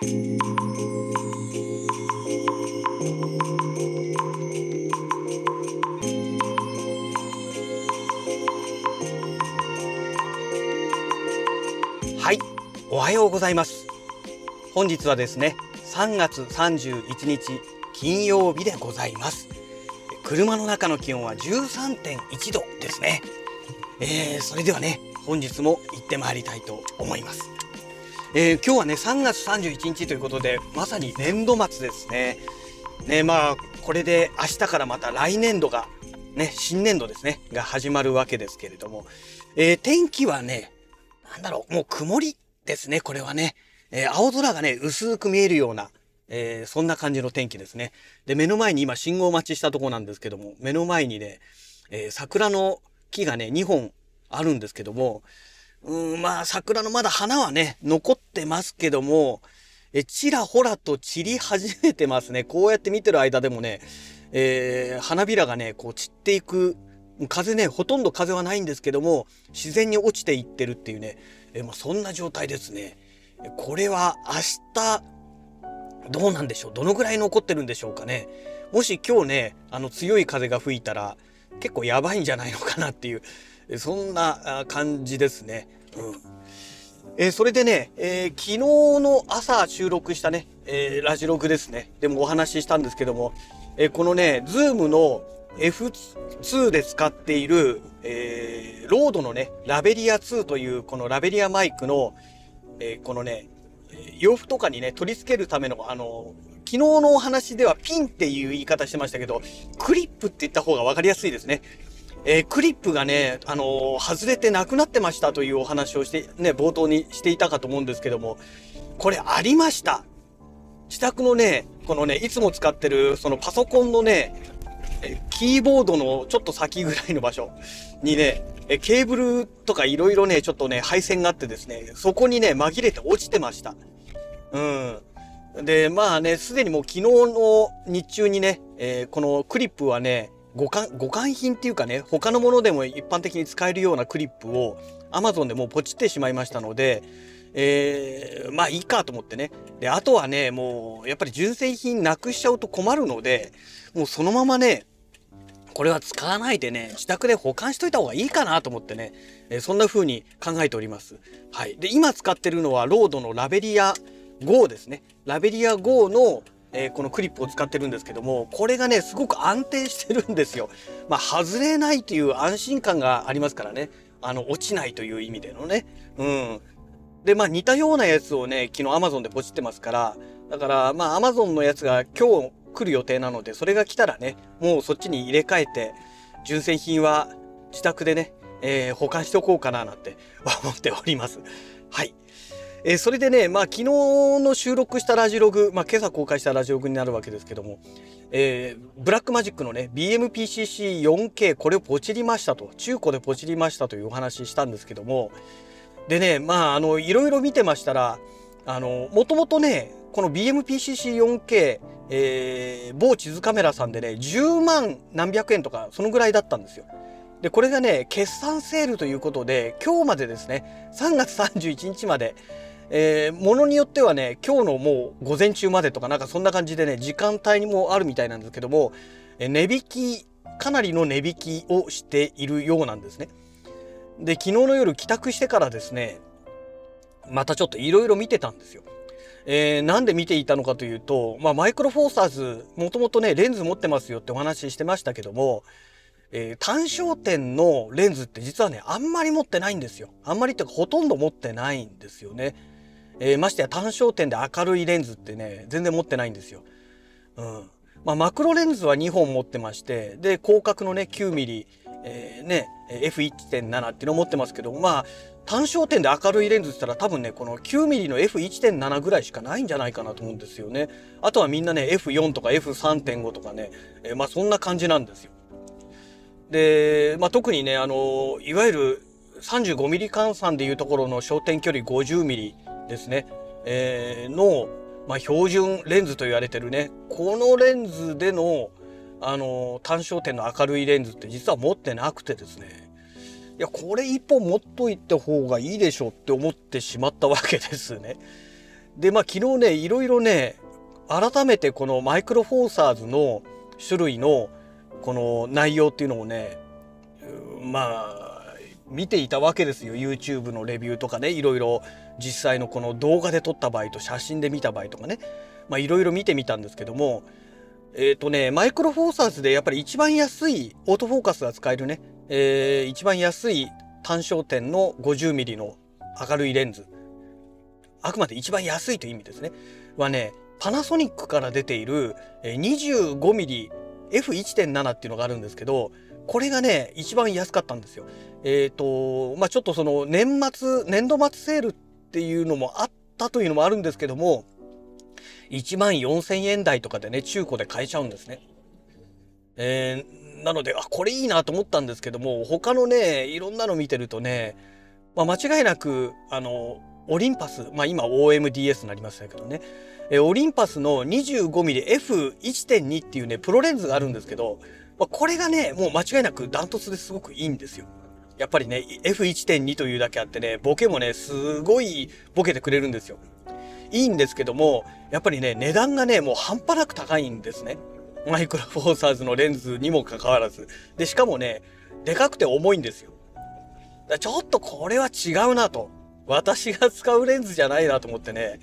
はいおはようございます。本日はですね3月31日金曜日でございます。車の中の気温は13.1度ですね、えー、それではね本日も行ってまいりたいと思います。えー、今日はね3月31日ということでまさに年度末ですね。ねまあこれで明日からまた来年度がね新年度ですねが始まるわけですけれども、えー、天気はねなんだろうもう曇りですねこれはね、えー、青空がね薄く見えるようなえー、そんな感じの天気ですね。で、目の前に今信号待ちしたとこなんですけども、目の前にね、えー、桜の木がね、2本あるんですけども、うん、まあ、桜のまだ花はね、残ってますけども、え、ちらほらと散り始めてますね。こうやって見てる間でもね、えー、花びらがね、こう散っていく、風ね、ほとんど風はないんですけども、自然に落ちていってるっていうね、えまあ、そんな状態ですね。これは明日、どうなんでしょう？どのぐらい残ってるんでしょうかね？もし今日ね、あの強い風が吹いたら、結構やばいんじゃないのかなっていう、そんな感じですね。うんえー、それでね、えー、昨日の朝収録したね、えー、ラジログですね。でもお話ししたんですけども、え、このね、 Zoom の F2 で使っている、えー、 RODE のね、ラベリア2というこのラベリアマイクの、えー、このね、洋服とかにね、取り付けるための、あの、昨日のお話ではピンっていう言い方してましたけど、クリップって言った方が分かりやすいですね。えー、クリップがね、あのー、外れてなくなってましたというお話をして、ね、冒頭にしていたかと思うんですけども、これありました。自宅のね、このね、いつも使ってる、そのパソコンのね、キーボードのちょっと先ぐらいの場所にね、ケーブルとかいろいろね、ちょっとね、配線があってですね、そこにね、紛れて落ちてました。うん。で、まあね、すでにもう昨日の日中にね、えー、このクリップはね、互換、互換品っていうかね、他のものでも一般的に使えるようなクリップを Amazon でもうポチってしまいましたので、えー、まあいいかと思ってね。で、あとはね、もうやっぱり純正品なくしちゃうと困るので、もうそのままね、これは使わないでね、自宅で保管しといた方がいいかなと思ってね、え、そんな風に考えております。はい。で、今使ってるのはロードのラベリア GO ですね。ラベリア GO のえー、このクリップを使ってるんですけどもこれがねすごく安定してるんですよ。まあ、外れないという安心感がありますからねあの落ちないという意味でのね。うん、でまあ似たようなやつをね昨日 Amazon でポチってますからだからまあ Amazon のやつが今日来る予定なのでそれが来たらねもうそっちに入れ替えて純正品は自宅でね、えー、保管しておこうかななんて思っております。はい。えー、それでね、まあ、昨日の収録したラジログ、まあ、今朝公開したラジログになるわけですけども、えー、ブラックマジックのね、BMPCC4K、これをポチりましたと、中古でポチりましたというお話したんですけども、でね、まあ、あの、いろいろ見てましたら、あの、もともとね、この BMPCC4K、えー、某地図カメラさんでね、10万何百円とか、そのぐらいだったんですよ。で、これがね、決算セールということで、今日までですね、3月31日まで、えー、ものによってはね、今日のもう午前中までとかなんかそんな感じでね、時間帯にもあるみたいなんですけども、え値引き、かなりの値引きをしているようなんですね。で、昨日の夜帰宅してからですね、またちょっといろいろ見てたんですよ。えー、なんで見ていたのかというと、まあ、マイクロフォーサーズ、もともとね、レンズ持ってますよってお話ししてましたけども、えー、単焦点のレンズって実はね、あんまり持ってないんですよ。あんまりってかほとんど持ってないんですよね。えー、ましてや単焦点で明るいレンズってね全然持ってないんですよ。うんまあ、マクロレンズは2本持ってましてで広角のね 9mm、えー、ね F1.7 っていうのを持ってますけどまあ単焦点で明るいレンズって言ったら多分ねこの 9mm の F1.7 ぐらいしかないんじゃないかなと思うんですよね。あとはみんなね F4 とか F3.5 とかね、えー、まあそんな感じなんですよ。で、まあ、特にねあのいわゆる 35mm 換算でいうところの焦点距離 50mm ですね、えー、の、まあ、標準レンズと言われてるね。このレンズでのあの単焦点の明るいレンズって実は持ってなくてですね。いやこれ一本持っといた方がいいでしょって思ってしまったわけですね。でまあ昨日ねいろいろね改めてこのマイクロフォーサーズの種類のこの内容っていうのをねまあ見ていたわけですよ。YouTube のレビューとかね。いろいろ実際のこの動画で撮った場合と写真で見た場合とかね。まあいろいろ見てみたんですけども。えっ、ー、とねマイクロフォーサーズでやっぱり一番安いオートフォーカスが使えるね、えー、一番安い単焦点の 50mm の明るいレンズ。あくまで一番安いという意味ですね。はねパナソニックから出ている 25mm F1.7 っていうのがあるんですけどこれがね一番安かったんですよ。えっ、ー、とまあちょっとその年末年度末セールっていうのもあったというのもあるんですけども1万4,000円台とかでね中古で買えちゃうんですね。えー、なのであこれいいなと思ったんですけども他のねいろんなの見てるとね、まあ、間違いなくあのオリンパスまあ今 OMDS になりましたけどねえオリンパスの 25mmF1.2 っていうねプロレンズがあるんですけど、まあ、これがねもう間違いなくダントツですごくいいんですよ。やっぱりね F1.2 というだけあってねボケもねすごいボケてくれるんですよ。いいんですけどもやっぱりね値段がねもう半端なく高いんですね。マイクロフォーサーズのレンズにもかかわらず。でしかもねでかくて重いんですよ。ちょっとこれは違うなと。私が使うレンズじゃないなと思ってね。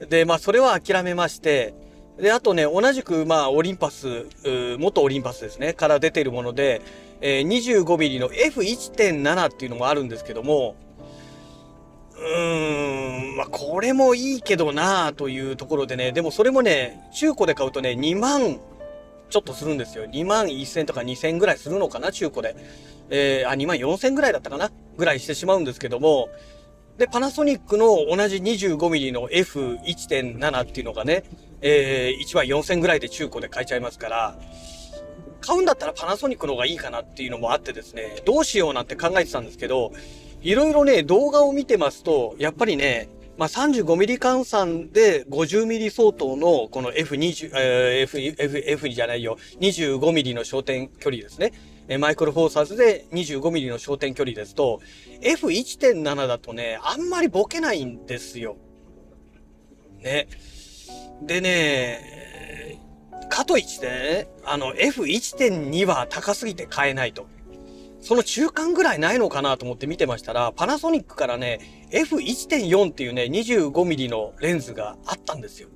で、まあ、それは諦めまして、で、あとね、同じく、まあ、オリンパス、元オリンパスですね、から出ているもので、えー、25mm の F1.7 っていうのもあるんですけども、うーん、まあ、これもいいけどなあというところでね、でもそれもね、中古で買うとね、2万ちょっとするんですよ。2万1000とか2000ぐらいするのかな、中古で。えー、あ、2万4000ぐらいだったかなぐらいしてしまうんですけども、で、パナソニックの同じ 25mm の F1.7 っていうのがね、えー、1万4000円ぐらいで中古で買えちゃいますから、買うんだったらパナソニックの方がいいかなっていうのもあってですね、どうしようなんて考えてたんですけど、いろいろね、動画を見てますと、やっぱりね、まあ、35mm 換算で 50mm 相当のこの F20、えー、F、F、F じゃないよ、25mm の焦点距離ですね。えマイクロフォーサーズで 25mm の焦点距離ですと、F1.7 だとね、あんまりボケないんですよ。ね。でね、かといってね、あの F1.2 は高すぎて買えないと。その中間ぐらいないのかなと思って見てましたら、パナソニックからね、F1.4 っていうね、25mm のレンズがあったんですよ。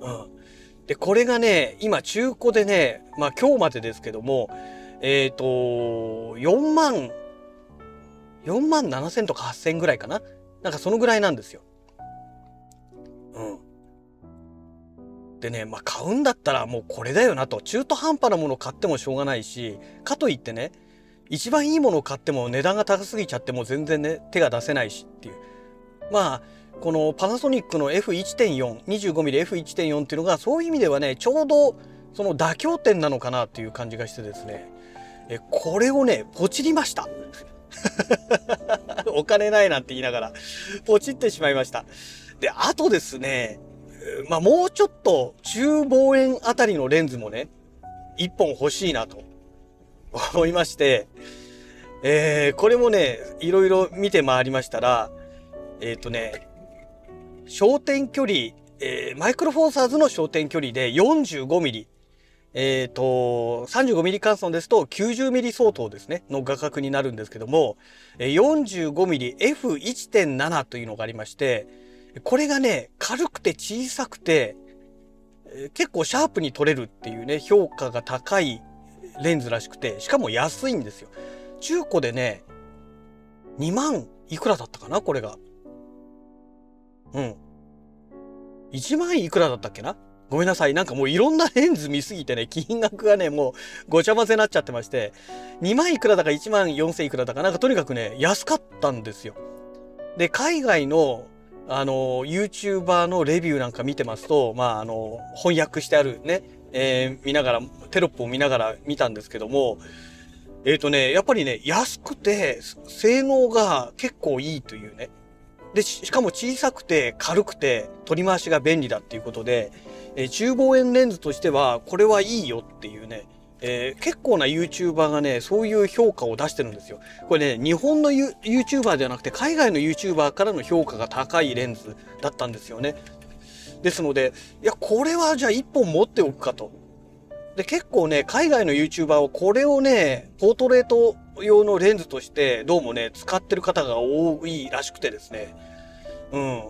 うん。で、これがね、今中古でね、まあ今日までですけども、えっ、ー、と、4万、4万7千とか8千ぐらいかななんかそのぐらいなんですよ。でね、まあ買うんだったらもうこれだよなと。中途半端なものを買ってもしょうがないし、かといってね、一番いいものを買っても値段が高すぎちゃっても全然ね、手が出せないしっていう。まあ、このパナソニックの F1.4、25mm F1.4 っていうのがそういう意味ではね、ちょうどその妥協点なのかなっていう感じがしてですね、えこれをね、ポチりました。お金ないなんて言いながら、ポチってしまいました。で、あとですね、まあもうちょっと中望遠あたりのレンズもね、一本欲しいなと思いまして、えー、これもね、いろいろ見て回りましたら、えっ、ー、とね、焦点距離、えー、マイクロフォーサーズの焦点距離で 45mm。えっ、ー、と、35mm 換算ですと 90mm 相当ですね、の画角になるんですけども、45mmF1.7 というのがありまして、これがね、軽くて小さくて、結構シャープに撮れるっていうね、評価が高いレンズらしくて、しかも安いんですよ。中古でね、2万いくらだったかなこれが。うん。1万いくらだったっけな？ごめんなさい。なんかもういろんなレンズ見すぎてね、金額がね、もうごちゃ混ぜになっちゃってまして、2万いくらだか1万4千いくらだかなんかとにかくね、安かったんですよ。で、海外の、あの、YouTuber のレビューなんか見てますと、まあ、あの、翻訳してあるね、えー、見ながら、テロップを見ながら見たんですけども、えっ、ー、とね、やっぱりね、安くて、性能が結構いいというね、で、しかも小さくて軽くて取り回しが便利だっていうことで、えー、中望遠レンズとしてはこれはいいよっていうね、えー、結構な YouTuber がね、そういう評価を出してるんですよ。これね、日本の YouTuber ではなくて、海外の YouTuber からの評価が高いレンズだったんですよね。ですので、いや、これはじゃあ1本持っておくかと。で、結構ね、海外の YouTuber はこれをね、ポートレート用のレンズとして、どうもね、使ってる方が多いらしくてですね。うん。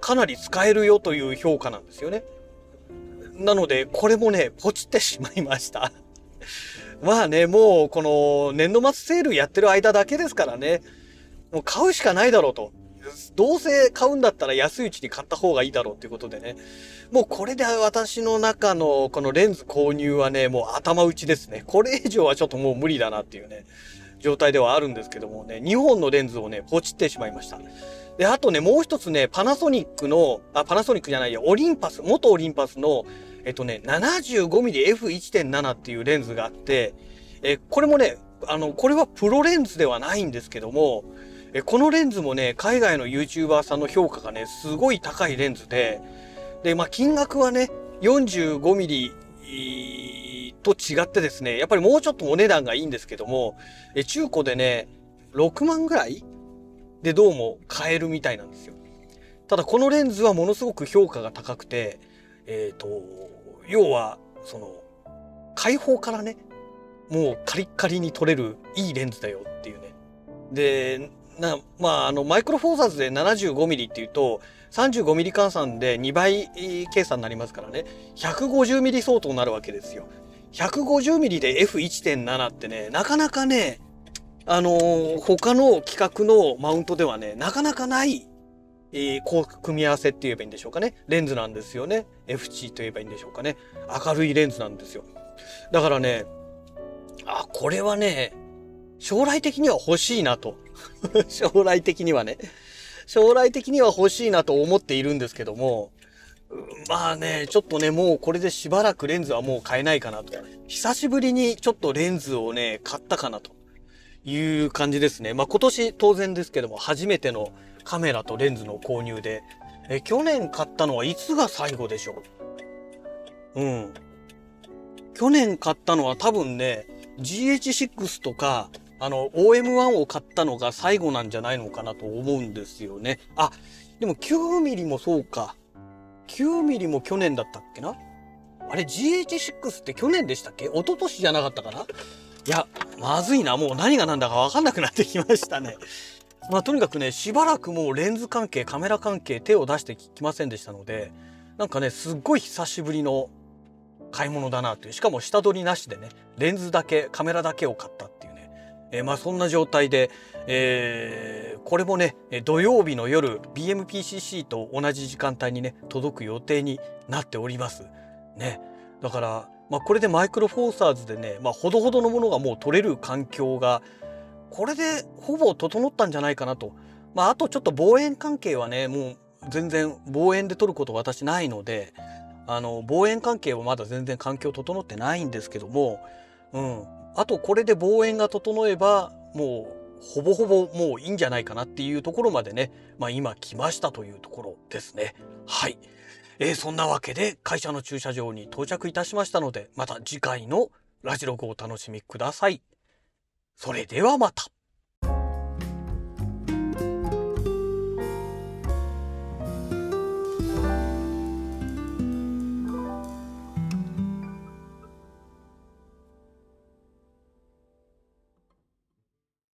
かなり使えるよという評価なんですよね。なので、これもね、ポチってしまいました。まあね、もうこの年度末セールやってる間だけですからね、もう買うしかないだろうと。どうせ買うんだったら安いうちに買った方がいいだろうっていうことでね。もうこれで私の中のこのレンズ購入はね、もう頭打ちですね。これ以上はちょっともう無理だなっていうね、状態ではあるんですけどもね、2本のレンズをね、ポチってしまいました。で、あとね、もう一つね、パナソニックの、あ、パナソニックじゃないや、オリンパス、元オリンパスのえっとね、75mmF1.7 っていうレンズがあって、え、これもね、あの、これはプロレンズではないんですけども、え、このレンズもね、海外の YouTuber さんの評価がね、すごい高いレンズで、で、まあ、金額はね、45mm と違ってですね、やっぱりもうちょっとお値段がいいんですけども、え、中古でね、6万ぐらいでどうも買えるみたいなんですよ。ただこのレンズはものすごく評価が高くて、えっ、ー、と、要は、その、開放からね、もうカリッカリに撮れるいいレンズだよっていうね。で、な、まあ、あの、マイクロフォーサーズで 75mm っていうと、35mm 換算で2倍計算になりますからね、150mm 相当になるわけですよ。150mm で F1.7 ってね、なかなかね、あのー、他の規格のマウントではね、なかなかないえー、こう組み合わせって言えばいいんでしょうかね。レンズなんですよね。FC と言えばいいんでしょうかね。明るいレンズなんですよ。だからね、あ、これはね、将来的には欲しいなと。将来的にはね。将来的には欲しいなと思っているんですけども、まあね、ちょっとね、もうこれでしばらくレンズはもう買えないかなと。久しぶりにちょっとレンズをね、買ったかなという感じですね。まあ今年当然ですけども、初めてのカメラとレンズの購入で、え、去年買ったのはいつが最後でしょう？うん。去年買ったのは多分ね、GH6 とか、あの、OM1 を買ったのが最後なんじゃないのかなと思うんですよね。あ、でも 9mm もそうか。9mm も去年だったっけな？あれ GH6 って去年でしたっけ？一昨年じゃなかったかな？いや、まずいな。もう何が何だかわかんなくなってきましたね。まあとにかくね、しばらくもうレンズ関係、カメラ関係手を出してきませんでしたので、なんかね、すっごい久しぶりの買い物だなという。しかも下取りなしでね、レンズだけ、カメラだけを買ったっていうね。えー、まあそんな状態で、えー、これもね、土曜日の夜、BMPCC と同じ時間帯にね、届く予定になっております。ね。だから、まあこれでマイクロフォーサーズでね、まあほどほどのものがもう取れる環境がこれでほぼ整ったんじゃないかなと。まあ、あとちょっと望遠関係はね、もう全然望遠で撮ること私ないので、あの、望遠関係はまだ全然環境整ってないんですけども、うん。あとこれで望遠が整えば、もうほぼほぼもういいんじゃないかなっていうところまでね、まあ今来ましたというところですね。はい。えー、そんなわけで会社の駐車場に到着いたしましたので、また次回のラジログをお楽しみください。それではまた。